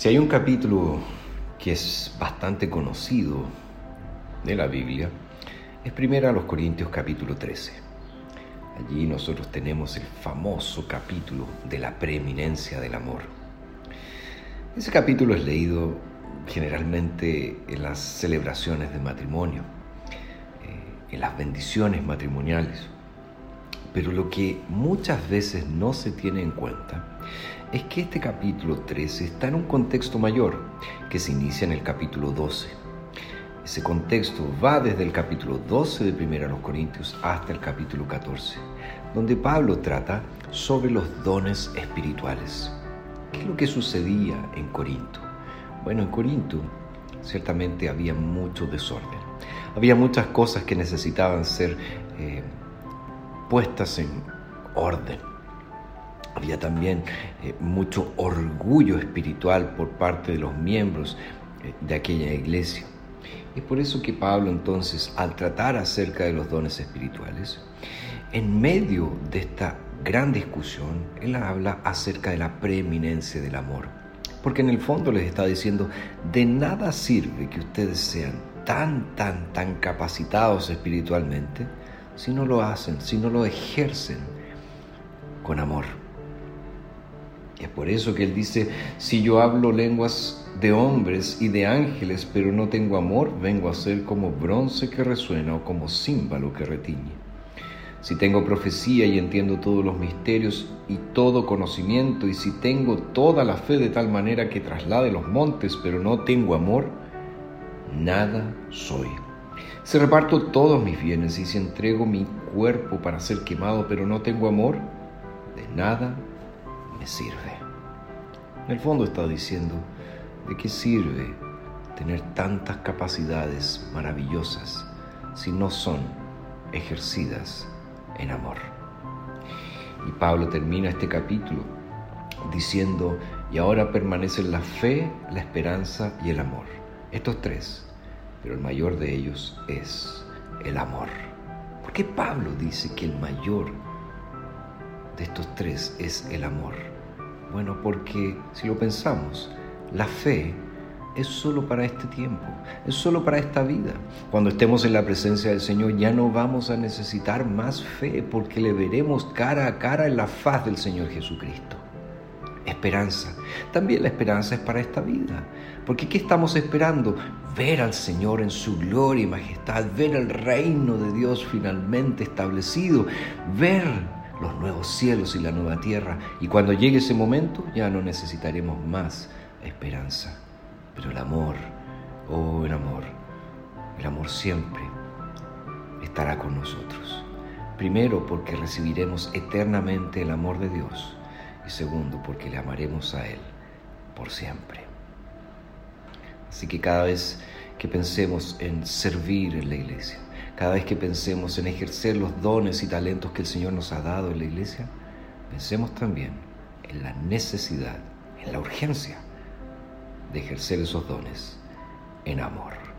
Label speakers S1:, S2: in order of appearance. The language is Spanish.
S1: Si hay un capítulo que es bastante conocido de la Biblia, es primera a los Corintios capítulo 13. Allí nosotros tenemos el famoso capítulo de la preeminencia del amor. Ese capítulo es leído generalmente en las celebraciones de matrimonio, eh, en las bendiciones matrimoniales. Pero lo que muchas veces no se tiene en cuenta es que este capítulo 13 está en un contexto mayor que se inicia en el capítulo 12. Ese contexto va desde el capítulo 12 de 1 a los Corintios hasta el capítulo 14, donde Pablo trata sobre los dones espirituales. ¿Qué es lo que sucedía en Corinto? Bueno, en Corinto ciertamente había mucho desorden. Había muchas cosas que necesitaban ser eh, puestas en orden. Había también eh, mucho orgullo espiritual por parte de los miembros eh, de aquella iglesia. Es por eso que Pablo entonces, al tratar acerca de los dones espirituales, en medio de esta gran discusión, él habla acerca de la preeminencia del amor. Porque en el fondo les está diciendo, de nada sirve que ustedes sean tan, tan, tan capacitados espiritualmente si no lo hacen, si no lo ejercen con amor. Y es por eso que él dice, si yo hablo lenguas de hombres y de ángeles, pero no tengo amor, vengo a ser como bronce que resuena o como címbalo que retiñe. Si tengo profecía y entiendo todos los misterios y todo conocimiento, y si tengo toda la fe de tal manera que traslade los montes, pero no tengo amor, nada soy. Si reparto todos mis bienes y si entrego mi cuerpo para ser quemado, pero no tengo amor, de nada me sirve. En el fondo está diciendo, ¿de qué sirve tener tantas capacidades maravillosas si no son ejercidas en amor? Y Pablo termina este capítulo diciendo, y ahora permanecen la fe, la esperanza y el amor. Estos tres, pero el mayor de ellos es el amor. ¿Por qué Pablo dice que el mayor de estos tres es el amor? Bueno, porque si lo pensamos, la fe es solo para este tiempo, es solo para esta vida. Cuando estemos en la presencia del Señor ya no vamos a necesitar más fe porque le veremos cara a cara en la faz del Señor Jesucristo. Esperanza. También la esperanza es para esta vida. Porque ¿qué estamos esperando? Ver al Señor en su gloria y majestad, ver el reino de Dios finalmente establecido, ver los nuevos cielos y la nueva tierra. Y cuando llegue ese momento ya no necesitaremos más esperanza. Pero el amor, oh el amor, el amor siempre estará con nosotros. Primero porque recibiremos eternamente el amor de Dios segundo porque le amaremos a Él por siempre. Así que cada vez que pensemos en servir en la iglesia, cada vez que pensemos en ejercer los dones y talentos que el Señor nos ha dado en la iglesia, pensemos también en la necesidad, en la urgencia de ejercer esos dones en amor.